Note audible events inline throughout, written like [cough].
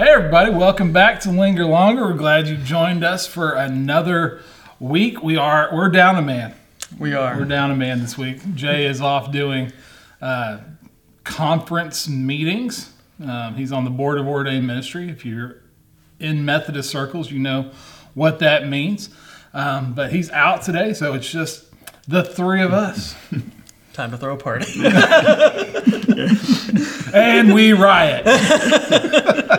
Hey, everybody, welcome back to Linger Longer. We're glad you joined us for another week. We are, we're down a man. We are. We're down a man this week. Jay is off doing uh, conference meetings. Um, he's on the board of ordained ministry. If you're in Methodist circles, you know what that means. Um, but he's out today, so it's just the three of us. [laughs] Time to throw a party. [laughs] and we riot. [laughs]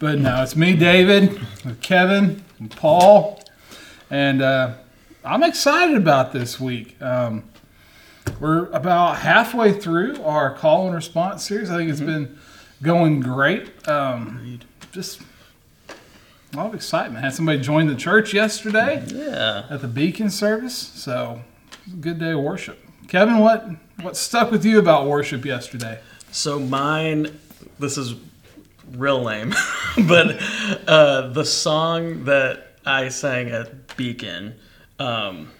but no, it's me, David, with Keven, and Paul, and uh, I'm excited about this week. Um, we're about halfway through our call and response series. I think it's been going great. Um, just a lot of excitement. Had somebody join the church yesterday yeah. at the Beacon service, so it was a good day of worship. Keven, what what stuck with you about worship yesterday? So mine, this is real lame, [laughs] but uh, the song that I sang at Beacon, um,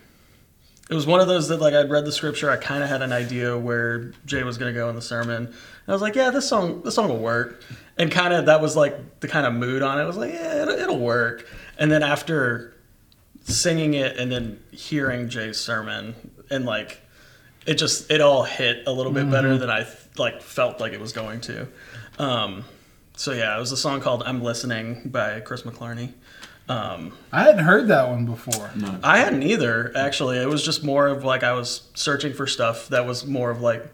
it was one of those that like I'd read the scripture, I kind of had an idea where Jay was going to go in the sermon. And I was like, yeah, this song, this song will work, and kind of that was like the kind of mood on it. I was like, yeah, it'll, it'll work. And then after singing it and then hearing Jay's sermon and like it just it all hit a little bit better than I like felt like it was going to. Um, so yeah, it was a song called "I'm Listening" by Chris McClarney. Um, I hadn't heard that one before. I hadn't either actually. It was just more of like I was searching for stuff that was more of like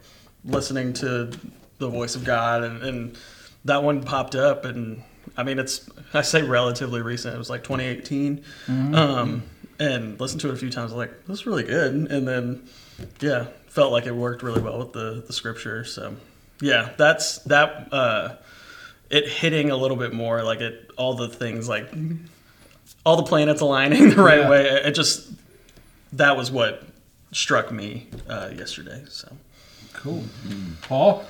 listening to the voice of God, and, and that one popped up. And I mean, it's I say relatively recent. It was like 2018, um, and listened to it a few times. Like this is really good, and then yeah, felt like it worked really well with the the scripture. So yeah, that's that. Uh, it hitting a little bit more like it all the things like all the planets aligning [laughs] the right Yeah. way. It just that was what struck me uh, yesterday. So Cool. Paul?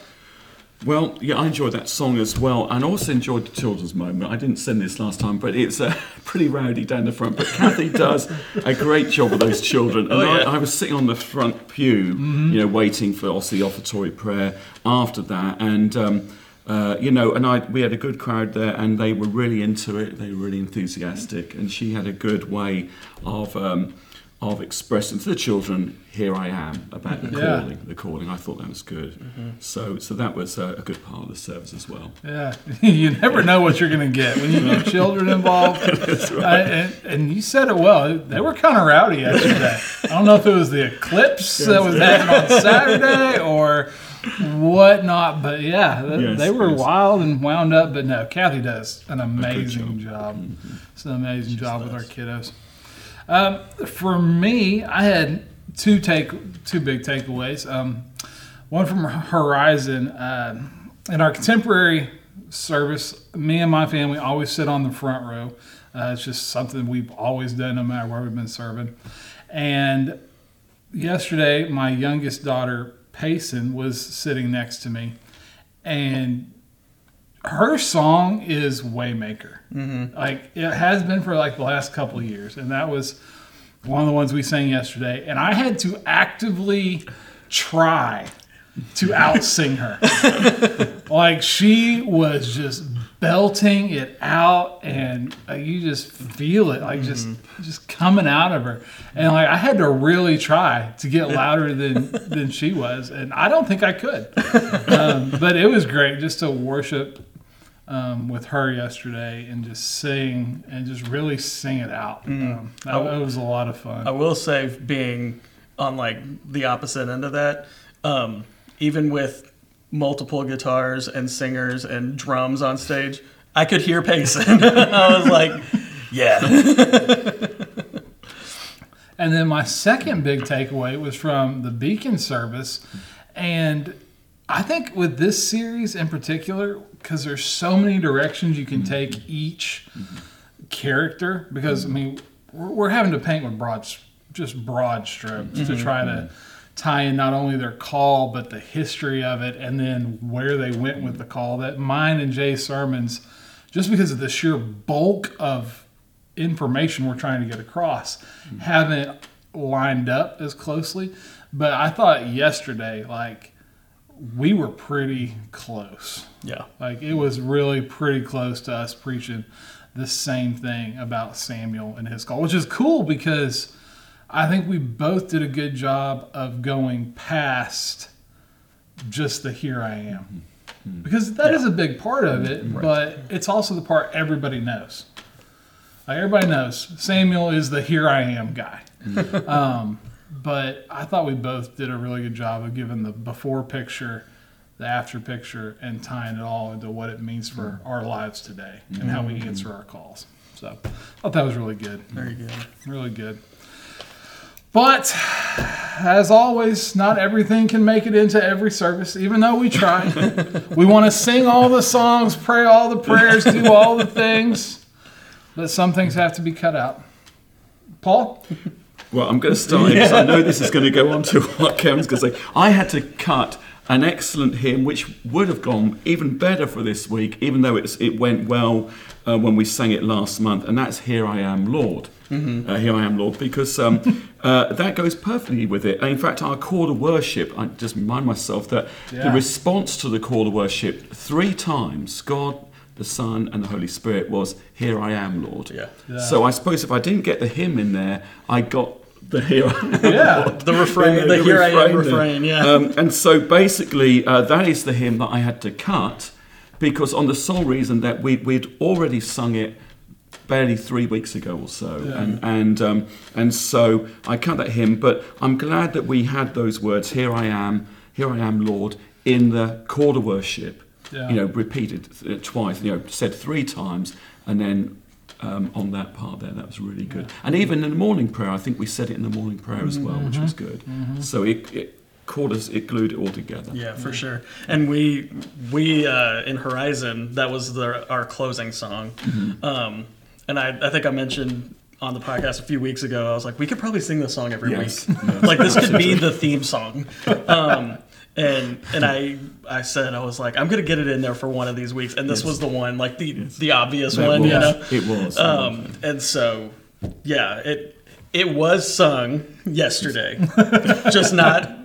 Well, yeah, I enjoyed that song as well, and also enjoyed the children's moment. I didn't send this last time, but it's uh, [laughs] pretty rowdy down the front. But Kathy [laughs] does a great job with those children. And Oh, yeah. I, I was sitting on the front pew, you know, waiting for obviously offertory prayer after that, and. Um, uh, you know, and I we had a good crowd there, and they were really into it. They were really enthusiastic, and she had a good way of um, of expressing to the children, "Here I am," about the Yeah. calling. The calling. I thought that was good. So, so that was a, a good part of the service as well. Yeah. [laughs] you never know what you're going to get when you get [laughs] children involved. [laughs] I, and, and you said it well. They were kind of rowdy yesterday. I don't know if it was the eclipse that was happening on Saturday or whatnot, but yeah, they, Yes, they were yes. wild and wound up. But no, Kathy does an amazing job. job. It's an amazing job with our kiddos. Um, for me, I had two take two big takeaways. Um, one from Horizon. Uh, in our contemporary service, me and my family always sit on the front row. Uh, it's just something we've always done, no matter where we've been serving. And yesterday, my youngest daughter, Payson, was sitting next to me, and her song is Waymaker. Mm-hmm. Like it has been for like the last couple years, and that was one of the ones we sang yesterday. And I had to actively try to out sing her. [laughs] like she was just belting it out, and uh, you just feel it, like just just coming out of her. And like I had to really try to get louder than [laughs] than she was, and I don't think I could. Um, [laughs] but it was great just to worship um, with her yesterday and just sing and just really sing it out. Um, that, that was a lot of fun. I will say, being on like the opposite end of that, um, even with multiple guitars and singers and drums on stage, I could hear Payson. [laughs] I was like, yeah. [laughs] And then my second big takeaway was from the Beacon service. And I think with this series in particular, because there's so many directions you can mm-hmm. take each character, because I mean, we're, we're having to paint with broad, just broad strokes to mm-hmm. try to mm-hmm. Tie in not only their call, but the history of it and then where they went with the call. That mine and Jay's sermons, just because of the sheer bulk of information we're trying to get across mm-hmm. haven't lined up as closely. But I thought yesterday, like we were pretty close. Yeah. Like it was really pretty close to us preaching the same thing about Samuel and his call, which is cool because I think we both did a good job of going past just the here I am. Mm-hmm. Because that is a big part of it, but it's also the part everybody knows. Like everybody knows Samuel is the here I am guy. Mm-hmm. um, but I thought we both did a really good job of giving the before picture, the after picture, and tying it all into what it means for mm-hmm. our lives today and how we answer our calls. So I thought that was really good. Very good. Really good. But as always, not everything can make it into every service, even though we try. [laughs] we want to sing all the songs, pray all the prayers, do all the things, but some things have to be cut out. Paul? Well, I'm going to start because I know this is going to go on to what Keven's going to say. I had to cut an excellent hymn, which would have gone even better for this week, even though it's, it went well uh, when we sang it last month, and that's "Here I Am, Lord." Uh, Here I am, Lord, because um, [laughs] uh, that goes perfectly with it. And in fact, our call to worship, I just remind myself that the response to the call to worship three times, God, the Son, and the Holy Spirit, was "Here I am, Lord." Yeah. Yeah. So I suppose if I didn't get the hymn in there, I got the here. I am, Yeah. The refrain, [laughs] Yeah, the, here I am refrain, yeah. Um, and so basically, uh, that is the hymn that I had to cut because, on the sole reason that we, we'd already sung it barely three weeks ago or so, and and um, and so I cut that hymn. But I'm glad that we had those words, "Here I am, here I am, Lord," in the call to worship. Yeah. You know, repeated uh, twice. You know, said three times, and then um, on that part there. That was really good. And even in the morning prayer, I think we said it in the morning prayer as well, which was good. So it, it caught us, it glued it all together. Yeah, for sure. And we we uh, in Horizon that was the, our closing song. Mm-hmm. Um, and I, I think I mentioned on the podcast a few weeks ago. I was like, we could probably sing this song every Yes, week. yes, [laughs] like this could be the theme song. Um, and and I I said I was like I'm gonna get it in there for one of these weeks. And this Yes. was the one, like the the obvious That one, was, you know. It was. Um, and so, yeah, it it was sung yesterday, [laughs] just not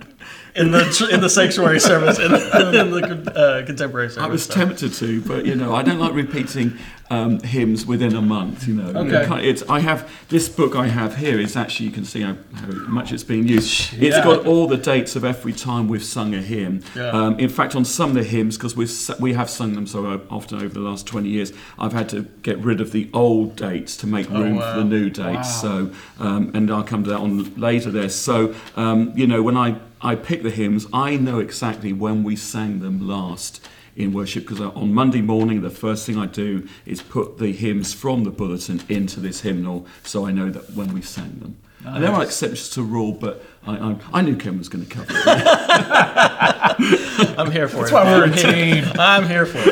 in the in the sanctuary service in, in the uh, contemporary service. I was so. tempted to, but you know, I don't like repeating um, hymns within a month. You know, Okay. it's I have this book I have here is actually you can see how, how much it's being used. It's Yeah. got all the dates of every time we've sung a hymn. Yeah. Um, in fact, on some of the hymns, because we've we have sung them so often over the last twenty years, I've had to get rid of the old dates to make room wow. for the new dates. Wow. So, um, and I'll come to that on later. There, so um, you know, when I I pick the hymns, I know exactly when we sang them last in worship because uh, on Monday morning, the first thing I do is put the hymns from the bulletin into this hymnal, so I know that when we sang them. And there are exceptions to rule, but I, I, I knew Ken was going to cover it. [laughs] I'm here for That's it. why we're a I'm here- team. I'm here for it.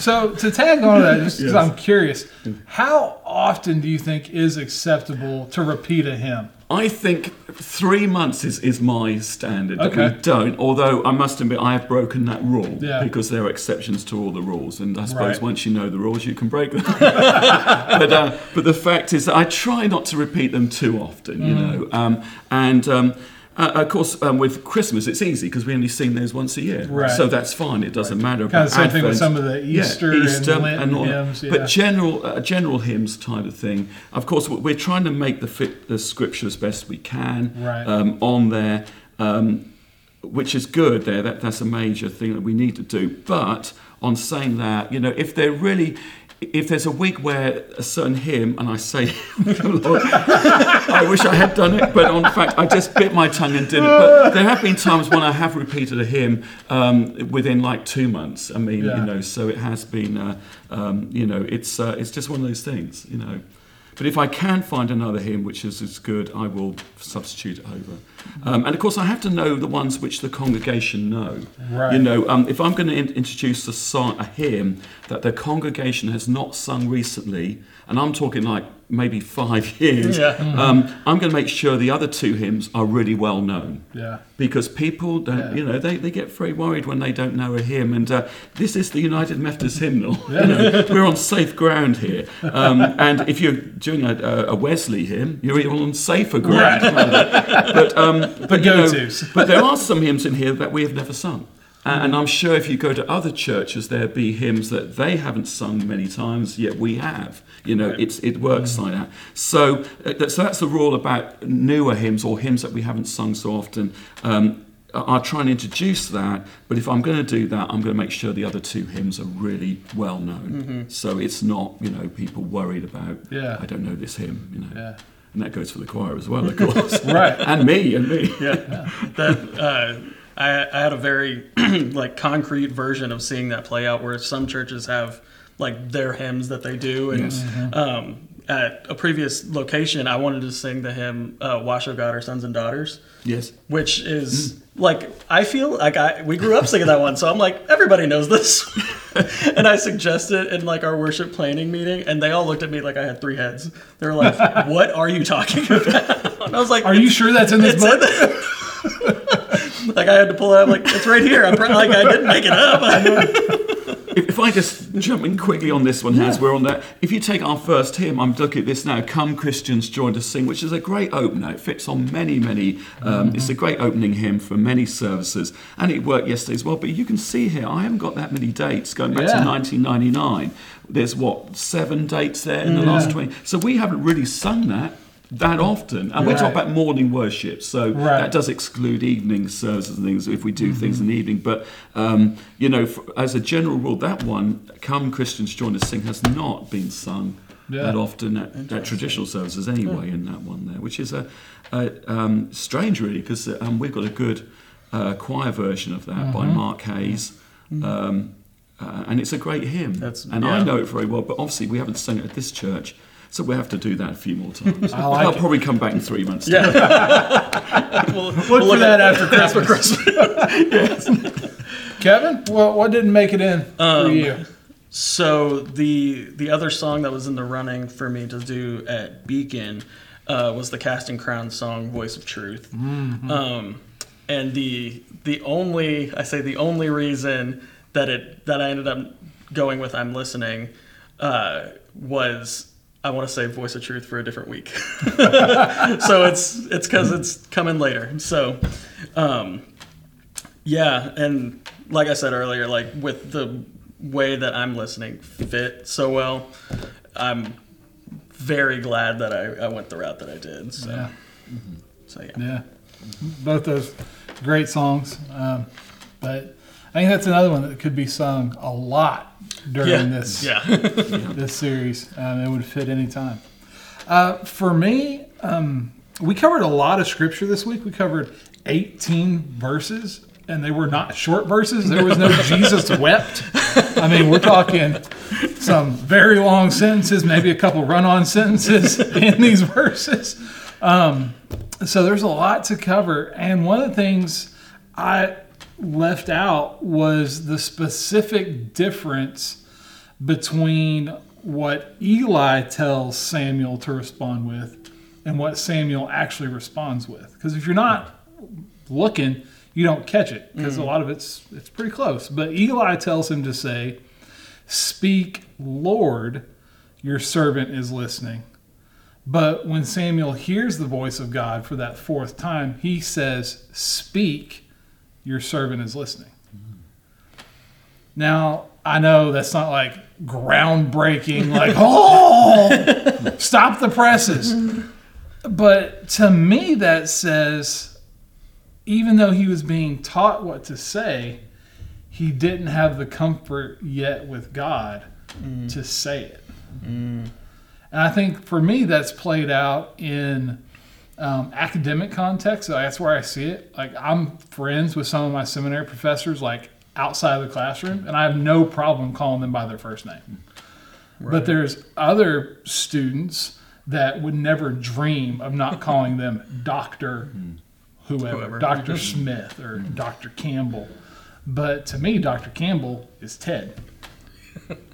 So to tag on to that, just because Yes. I'm curious, how often do you think is acceptable to repeat a hymn? I think three months is, is my standard. That Okay. we don't, although I must admit I have broken that rule Yeah. because there are exceptions to all the rules, and I suppose Right. once you know the rules, you can break them. [laughs] but, uh, but the fact is, that I try not to repeat them too often, you Mm-hmm. know. Um, and um, uh, of course, um, with Christmas, it's easy because we only sing those once a year, Right. so that's fine. It doesn't matter. Kind of same thing with Advent- some of the Easter and Lenten all hymns, yeah. But general uh, general hymns type of thing. Of course, we- we're trying to make the fit the scripture as best we can Right. um, on there, um, which is good. There, that that's a major thing that we need to do. But on saying that, you know, if they're really if there's a week where a certain hymn, and I say, [laughs] Lord, [laughs] I wish I had done it, but on fact, I just bit my tongue and didn't. But there have been times when I have repeated a hymn um, within like two months. I mean, Yeah. you know, so it has been, uh, um, you know, it's uh, it's just one of those things, you know. But if I can find another hymn which is as good, I will substitute it over. Um, and of course, I have to know the ones which the congregation know. Right. You know, um, if I'm going to in- introduce a song, a hymn that the congregation has not sung recently, and I'm talking like maybe five [laughs] years, Yeah. um, I'm going to make sure the other two hymns are really well known Yeah. because people don't, Yeah. you know, they, they get very worried when they don't know a hymn. And uh, this is the United Methodist hymnal. [laughs] You know, we're on safe ground here. Um, and if you're doing a, a Wesley hymn, you're even on safer ground. [laughs] But, um, [laughs] but, you know, [laughs] but there are some hymns in here that we have never sung. And and I'm sure if you go to other churches, there'll be hymns that they haven't sung many times, yet we have. You know, it's it works like that. So, uh, so that's the rule about newer hymns or hymns that we haven't sung so often. Um, I- I'll try and introduce that, but if I'm going to do that, I'm going to make sure the other two hymns are really well known. So it's not, you know, people worried about, Yeah. I don't know this hymn, you know. Yeah. And that goes for the choir as well, of course. [laughs] Right. and me, and me. [laughs] yeah that uh, I, I had a very [clears throat] like concrete version of seeing that play out where some churches have like their hymns that they do and Yes. um, at a previous location i wanted to sing the hymn uh, wash O god our sons and daughters Yes. which is like i feel like i we grew up singing that one so i'm like everybody knows this [laughs] [laughs] and i suggested in like our worship planning meeting and they all looked at me like i had three heads they were like [laughs] what are you talking about and i was like Are you sure that's in this book? in [laughs] like I had to pull it out. Like it's right here. I'm like I didn't make it up. If, I just jump in quickly on this one, as we're on that. If you take our first hymn, I'm looking at this now. Come Christians, join to sing, which is a great opener. It fits on many, many. Um, It's a great opening hymn for many services, and it worked yesterday as well. But you can see here, I haven't got that many dates going back Yeah. to 1999. There's what seven dates there in the last 20. So we haven't really sung that. That often, and we talk Right. about morning worship, so Right. that does exclude evening services and things if we do things in the evening. But um, you know, f as a general rule, that one, "Come Christians Join Us Sing," has not been sung Yeah. that often at, at traditional services anyway. In that one there, which is a, a um, strange really, because um, we've got a good uh, choir version of that by Mark Hayes. Um, uh, and it's a great hymn, That's- and I know it very well. But obviously, we haven't sung it at this church, so we have to do that a few more times. I like I'll it. probably come back in three months. Yeah. [laughs] we'll, Look for that after [laughs] after Christmas. Christmas. [laughs] Keven, what, what didn't make it in Um, for you? So the the other song that was in the running for me to do at Beacon uh, was the Casting Crown song "Voice of Truth," um, and the the only I say the only reason that it that I ended up going with "I'm Listening" uh, was I want to say "Voice of Truth" for a different week. [laughs] so it's it's because it's coming later. So. Um, yeah, and like I said earlier, like with the way that I'm listening fit so well, I'm very glad that I, I went the route that I did. So, Yeah. so yeah. Yeah, both those great songs. Um, but I think that's another one that could be sung a lot during Yeah. this Yeah. [laughs] this series. Um, it would fit any time. Uh, for me, um, we covered a lot of scripture this week. We covered 18 verses, and they were not short verses. There was no [laughs] Jesus wept. I mean, we're talking some very long sentences, maybe a couple run-on sentences [laughs] in these verses. Um, so there's a lot to cover, and one of the things I left out was the specific difference between what Eli tells Samuel to respond with and what Samuel actually responds with. Because if you're not looking, you don't catch it because a mm. lot of it's it's pretty close. But Eli tells him to say, "Speak, Lord, your servant is listening." But when Samuel hears the voice of God for that fourth time, he says, "Speak, your servant is listening." Now, I know that's not like groundbreaking, [laughs] like, oh, stop the presses. But to me, that says, even though he was being taught what to say, he didn't have the comfort yet with God mm. to say it. Mm. And I think for me, that's played out in um, academic context. So that's where I see it. Like I'm friends with some of my seminary professors, like outside of the classroom, and I have no problem calling them by their first name. But there's other students that would never dream of not [laughs] calling them Doctor whoever, Whoever. Dr. [laughs] Smith or Dr. Campbell. But to me, Dr. Campbell is Ted.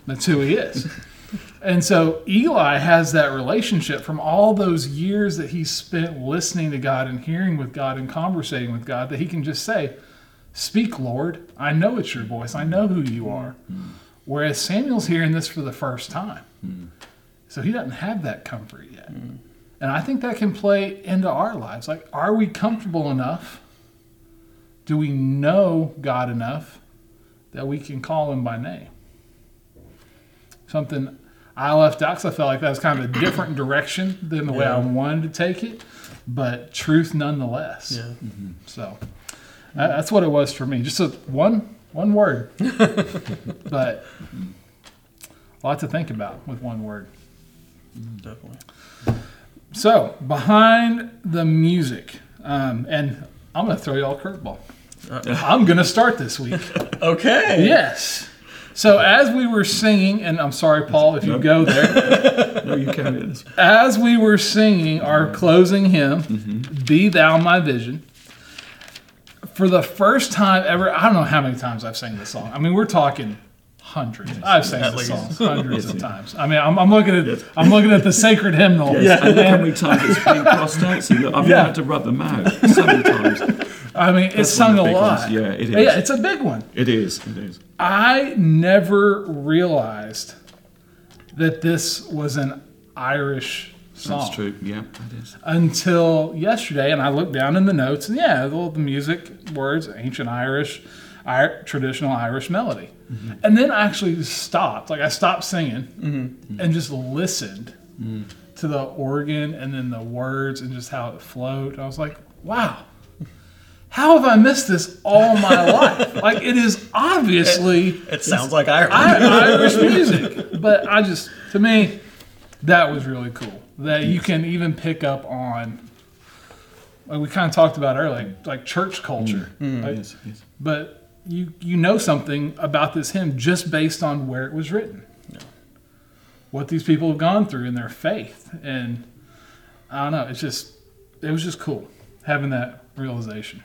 That's who he is. [laughs] And so Eli has that relationship from all those years that he spent listening to God and hearing with God and conversating with God that he can just say, Speak, Lord. I know it's your voice. I know who you are. Whereas Samuel's hearing this for the first time. So he doesn't have that comfort yet. And I think that can play into our lives. Like, are we comfortable enough do we know God enough that we can call him by name? Something I left out because I felt like that was kind of a different [coughs] direction than the way I wanted to take it, but truth nonetheless. Yeah. So that, that's what it was for me. Just a one one word, [laughs] but a lot to think about with one word. Definitely. So behind the music, um, and I'm going to throw y'all a curveball. [laughs] I'm going to start this week. Okay. yes. So as we were singing, and I'm sorry, Paul, if you go there. [laughs] No, you carry this. as we were singing our closing hymn, mm-hmm. Be Thou My Vision, for the first time ever, I don't know how many times I've sang this song. I mean, we're talking hundreds. I've sang At this least. song hundreds Yes, of yeah. times. I mean, I'm, I'm looking at I'm looking at the sacred hymnal. Yes, and look how many times it's been crossed out. See, look, I've Yeah. had to rub them out so many times. I mean, it's sung a of the big lot. ones. Yeah, it is. Yeah, it's a big one. It is. It is. I never realized that this was an Irish song. That's true. Yeah, that is. until yesterday, and I looked down in the notes, and yeah, the, the music words, ancient Irish, Ir- traditional Irish melody, and then I actually stopped. Like I stopped singing mm-hmm. and just listened to the organ and then the words and just how it flowed. I was like, wow. How have I missed this all my [laughs] life? Like it is obviously It sounds like Ireland. I, Irish [laughs] music. But I just, to me, that was really cool. That you can even pick up on, like we kind of talked about earlier, like, like church culture. Mm-hmm. Mm-hmm. Like, Yes, yes. But you you know something about this hymn just based on where it was written, what these people have gone through in their faith, and I don't know. It's just it was just cool having that realization.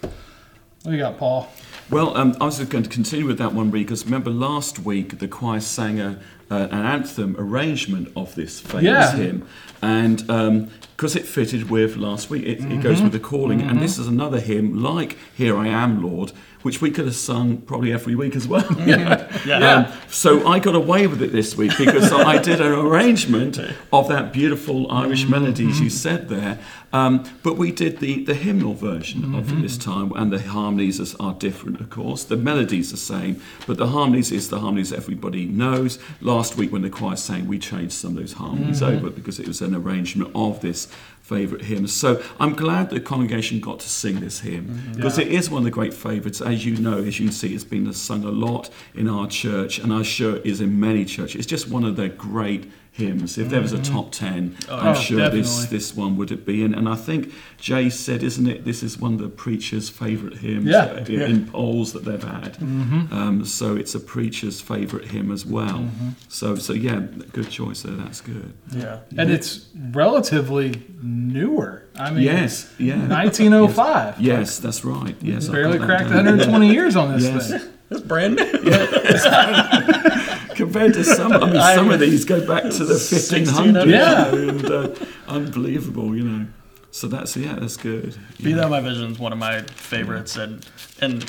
What do you got, Paul? Well, um, I was just going to continue with that one because remember last week the choir sang a, uh, an anthem arrangement of this famous Yeah. hymn, and because it fitted with last week, it, it Mm-hmm. goes with the calling. And this is another hymn like "Here I Am, Lord," which we could have sung probably every week as well. [laughs] yeah. [laughs] Um, so I got away with it this week because I did an arrangement of that beautiful Irish melodies you said there. Um, but we did the, the hymnal version of it this time, and the harmonies are different, of course. The melodies the same, but the harmonies is the harmonies everybody knows. Last week when the choir sang, we changed some of those harmonies over because it was an arrangement of this favourite hymns. So I'm glad the congregation got to sing this hymn because Yeah. it is one of the great favourites. As you know, as you can see, it's been sung a lot in our church, and I'm sure it is in many churches. It's just one of the great hymns. If there was a top ten, I'm Oh, sure this definitely. this one would it be. And, and I think Jay said, isn't it? This is one of the preacher's favourite hymns Yeah. uh, in polls that they've had. Um, so it's a preacher's favourite hymn as well. So so yeah, good choice there. That's good. yeah. And it's relatively newer. I mean, Yes, yeah. 1905. [laughs] Yes, that's right. Yes, Barely cracked 120 years on this Yes. thing. It's brand new. [laughs] [laughs] compared to some, I mean, [laughs] I- some of these go back to the [laughs] 1500s. Yeah. and uh, unbelievable, you know. So that's yeah, that's good. Be Yeah. Thou My Vision is one of my favorites, and and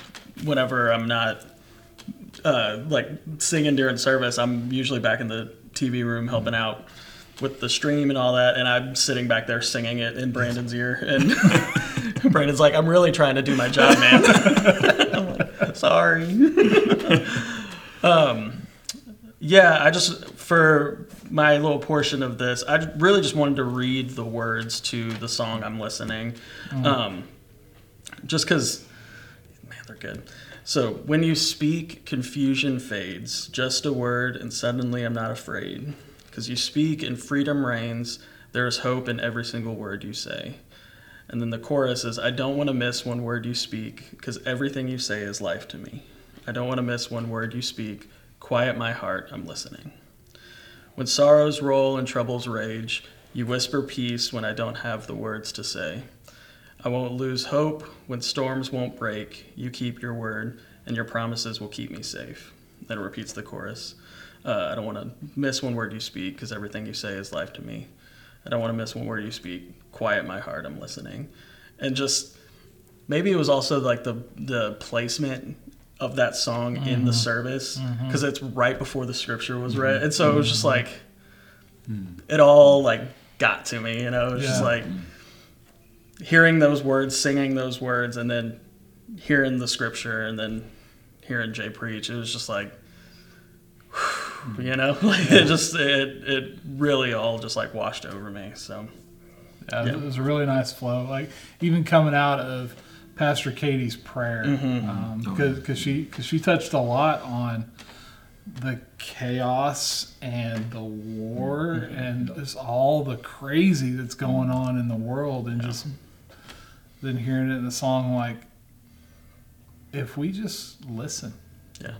whenever I'm not uh, like singing during service, I'm usually back in the TV room helping out with the stream and all that, and I'm sitting back there singing it in Brandon's ear, and [laughs] Brandon's like, "I'm really trying to do my job, man." I'm like, Sorry. um, yeah, I just for my little portion of this, I really just wanted to read the words to the song I'm listening, um, just because, man, they're good. So when you speak, confusion fades. Just a word, and suddenly I'm not afraid, because you speak and freedom reigns. There is hope in every single word you say. And then the chorus is, I don't want to miss one word you speak, because everything you say is life to me. I don't want to miss one word you speak. Quiet my heart, I'm listening. When sorrows roll and troubles rage, you whisper peace when I don't have the words to say. I won't lose hope when storms won't break. You keep your word, and your promises will keep me safe. Then it repeats the chorus. Uh, I don't want to miss one word you speak, because everything you say is life to me. I don't want to miss one word you speak. Quiet my heart, I'm listening. And just maybe it was also like the the placement of that song in the mm-hmm. service mm-hmm. because it's right before the scripture was read, mm-hmm. and so it was just like hmm. it all like got to me. You know, it was just like hearing those words, singing those words, and then hearing the scripture and then hearing Jay preach, it was just like, hmm. you know, [laughs] like it just it it really all just like washed over me. So. Yeah, Yeah. it was a really nice flow. Like even coming out of Pastor Katie's prayer, Mm-hmm. because she because she touched a lot on the chaos and the war Mm-hmm. and just all the crazy that's going on in the world, and just then hearing it in the song like, if we just listen, yeah,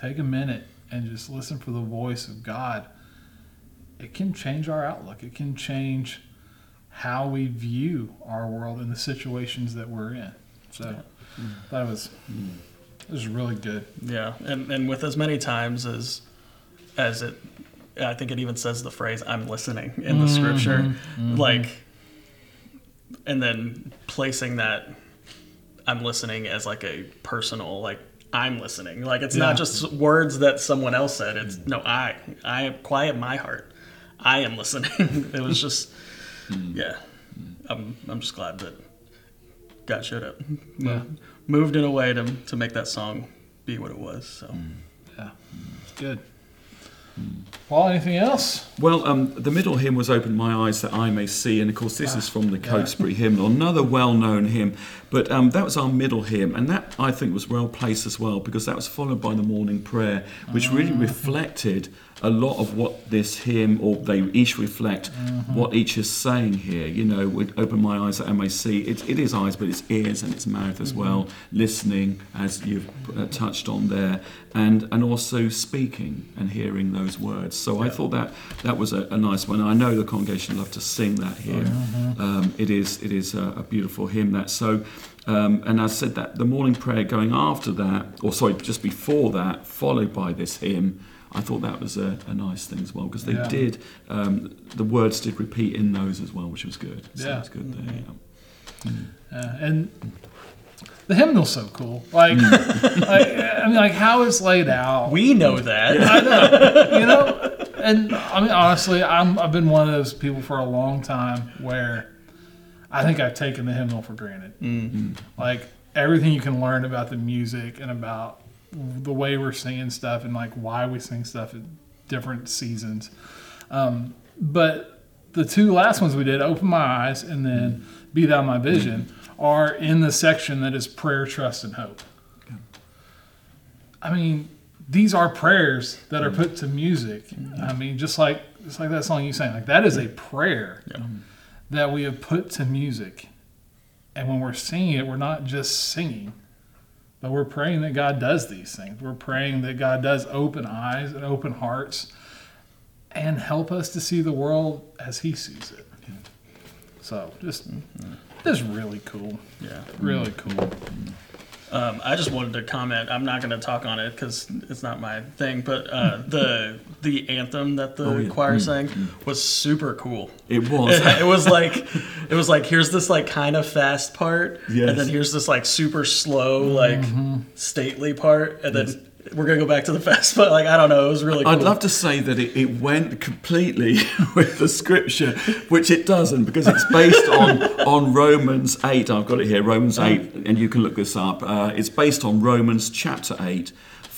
take a minute and just listen for the voice of God, it can change our outlook. It can change how we view our world and the situations that we're in. So that was mm. it was really good. yeah, and and with as many times as as it, I think it even says the phrase "I'm listening" in the mm-hmm. scripture, mm-hmm. like, and then placing that I'm listening as like a personal like. I'm listening. Like it's Yeah. not just words that someone else said. It's mm. no, I, I quiet my heart. I am listening. [laughs] it was just, mm. yeah. I'm, I'm just glad that God showed up. [laughs] Yeah. Moved in a way to, to make that song be what it was. So Yeah, it's good. Paul, anything else? Well, um, the middle hymn was "Open My Eyes That I May See," and of course, this is from the Cokesbury hymnal, another well-known hymn. But um, that was our middle hymn, and that I think was well placed as well because that was followed by the morning prayer, which really reflected a lot of what this hymn, or they each reflect what each is saying here. You know, with "Open My Eyes That I May See," it, it is eyes, but it's ears and it's mouth as well, listening as you've uh, touched on there, and and also speaking and hearing those words. So I thought that that was a, a nice one. I know the congregation love to sing that here. Um, it is it is a, a beautiful hymn. That so. Um, and I said that the morning prayer going after that, or sorry, just before that, followed by this hymn, I thought that was a, a nice thing as well because they Yeah. did, um, the words did repeat in those as well, which was good. So Yeah. it's good there. Yeah. Uh, and the hymnal's so cool. Like, [laughs] like, I mean, like how it's laid out. we know that. I know, you know, and I mean, honestly, I'm I've been one of those people for a long time where I think I've taken the hymnal for granted. Mm. Mm. Like everything you can learn about the music and about the way we're singing stuff and like why we sing stuff at different seasons. Um, but the two last ones we did, "Open My Eyes" and then mm. "Be Thou My Vision," are in the section that is prayer, trust, and hope. I mean, these are prayers that are put to music. I mean, just like just like that song you sang, like that is a prayer that we have put to music. And when we're singing it, we're not just singing, but we're praying that God does these things. We're praying that God does open eyes and open hearts and help us to see the world as He sees it. So just, mm-hmm. just really cool. yeah. Really cool. Mm-hmm. Um, I just wanted to comment. I'm not going to talk on it because it's not my thing. But uh, [laughs] the the anthem that the Oh, yeah. choir sang was super cool. It was. [laughs] it was like it was like here's this like kind of fast part, Yes. and then here's this like super slow like stately part, and then we're gonna go back to the fast part. Like I don't know, it was really. Cool. I'd love to say that it, it went completely [laughs] with the scripture, which it doesn't, because it's based on, on Romans 8. I've got it here, Romans 8, and you can look this up. Uh, it's based on Romans chapter 8.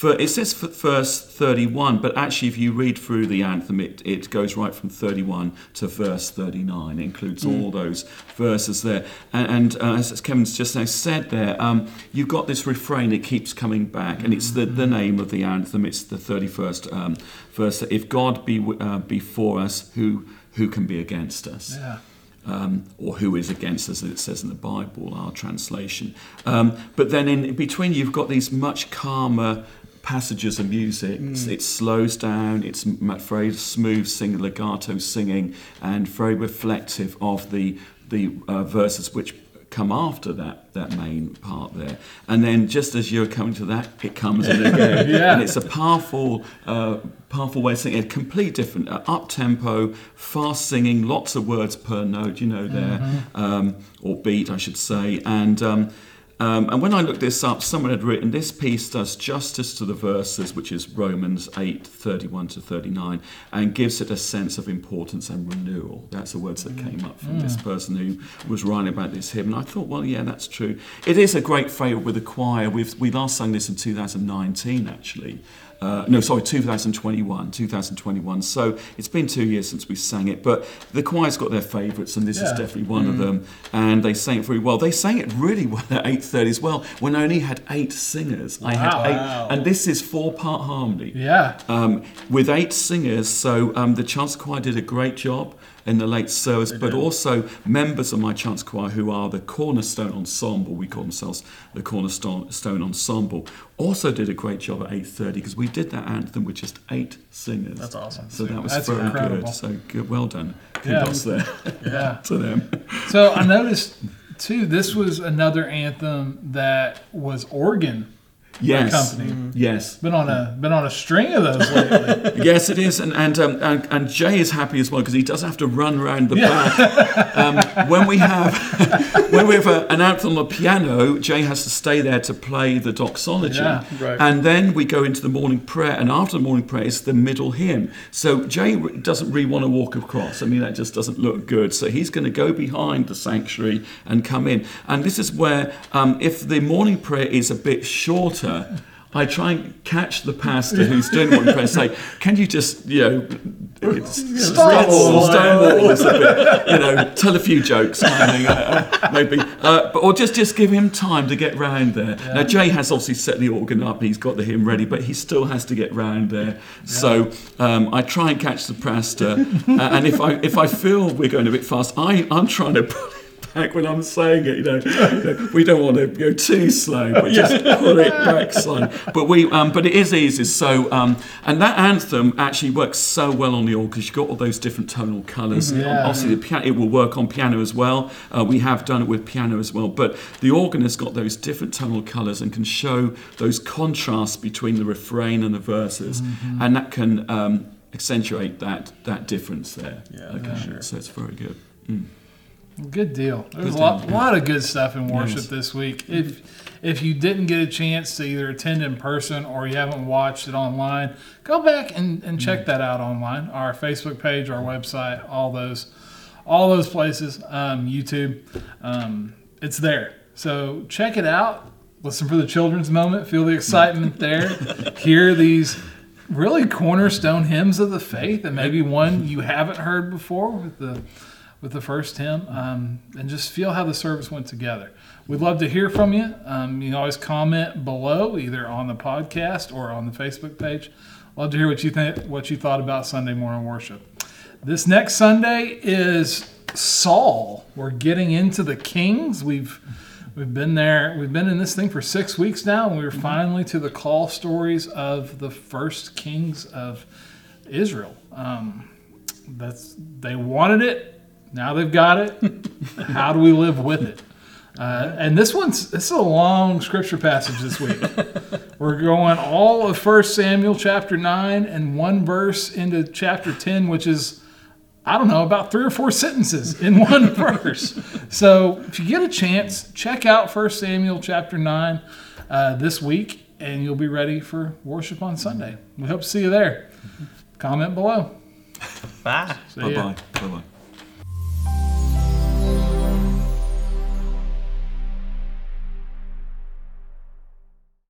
For, it says for verse 31, but actually, if you read through the anthem, it, it goes right from 31 to verse 39. It includes all those verses there. And, and uh, as Keven's just now said there, um, you've got this refrain, it keeps coming back, and it's the, the name of the anthem. It's the 31st um, verse. If God be uh, before us, who, who can be against us? Yeah. um, or who is against us, as it says in the Bible, our translation. Um, but then in between, you've got these much calmer passages of music. It slows down, it's very smooth singing, legato singing, and very reflective of the, the uh, verses which come after that, that main part there. And then just as you're coming to that, it comes in again. [laughs] Yeah. And it's a powerful, uh, powerful way of singing. A complete different, uh, up tempo, fast singing, lots of words per note, you know, there, um, or beat, I should say. And um, Um, and when I looked this up, someone had written this piece does justice to the verses, which is Romans 8 31 to 39, and gives it a sense of importance and renewal. That's the words that came up from this person who was writing about this hymn. And I thought, well, yeah, that's true. It is a great favourite with the choir. We've, we last sang this in 2019, actually. Uh, no, sorry, 2021, 2021. So it's been two years since we sang it, but the choir's got their favourites, and this is definitely one of them. And they sang it very well. They sang it really well at 8:30 as well. When I only had eight singers, I had Wow. eight, Wow. and this is four-part harmony Yeah. um, with eight singers. So um, the chancel choir did a great job in the late service, but did. also members of my chancel choir, who are the Cornerstone Ensemble, we call themselves the Cornerstone Ensemble, also did a great job at 8:30 because we did that anthem with just eight singers. That's awesome. So that was That's very incredible. good. So good, well done. Yeah. Kudos there Yeah. [laughs] to them. So I noticed too. This was another anthem that was organ Yes. company. Yes. Been on a been on a string of those lately. [laughs] yes, it is, and and um, and, and Jay is happy as well because he doesn't have to run around the back. Um, when we have [laughs] when we have a, an anthem on the piano, Jay has to stay there to play the doxology, Yeah, right. and then we go into the morning prayer, and after the morning prayer is the middle hymn. So Jay doesn't really want to walk across. I mean, that just doesn't look good. So he's going to go behind the sanctuary and come in, and this is where um, if the morning prayer is a bit shorter. I try and catch the pastor who's doing morning prayer and say, "Can you just, you know, Stonewall. stonewall us a bit, you know, tell a few jokes, kind of uh, uh, maybe, uh, but or just just give him time to get round there." Now Jay has obviously set the organ up; he's got the hymn ready, but he still has to get round there. So um, I try and catch the pastor, uh, and if I if I feel we're going a bit fast, I I'm trying to. Back when I'm saying it, you know, we don't want to go too slow, but just pull it back. But we, um, but it is easy. So, um, and that anthem actually works so well on the organ because you've got all those different tonal colours. Yeah. Obviously, the piano it will work on piano as well. Uh, we have done it with piano as well. But the organ has got those different tonal colours and can show those contrasts between the refrain and the verses, and that can um, accentuate that that difference there. Yeah, Okay, sure. So it's very good. Good deal. There's a lot, lot of good stuff in worship this week. If if you didn't get a chance to either attend in person or you haven't watched it online, go back and, and Mm. check that out online. Our Facebook page, our website, all those, all those places, um, YouTube, um, it's there. So check it out. Listen for the children's moment. Feel the excitement [laughs] there. Hear these really cornerstone hymns of the faith, and maybe one you haven't heard before with the with the first hymn, um, and just feel how the service went together. We'd love to hear from you. Um, you can always comment below, either on the podcast or on the Facebook page. Love to hear what you think, what you thought about Sunday morning worship. This next Sunday is Saul. We're getting into the Kings. We've we've been there. We've been in this thing for six weeks now, and we're finally to the call stories of the first kings of Israel. Um, that's they wanted it. Now they've got it. How do we live with it? Uh, and this one's this is a long scripture passage this week. [laughs] We're going all of 1 Samuel chapter 9 and one verse into chapter 10, which is, I don't know, about three or four sentences in one [laughs] verse. So if you get a chance, check out 1 Samuel chapter 9 uh, this week, and you'll be ready for worship on Sunday. We hope to see you there. Comment below. Bye. Bye bye. Bye bye.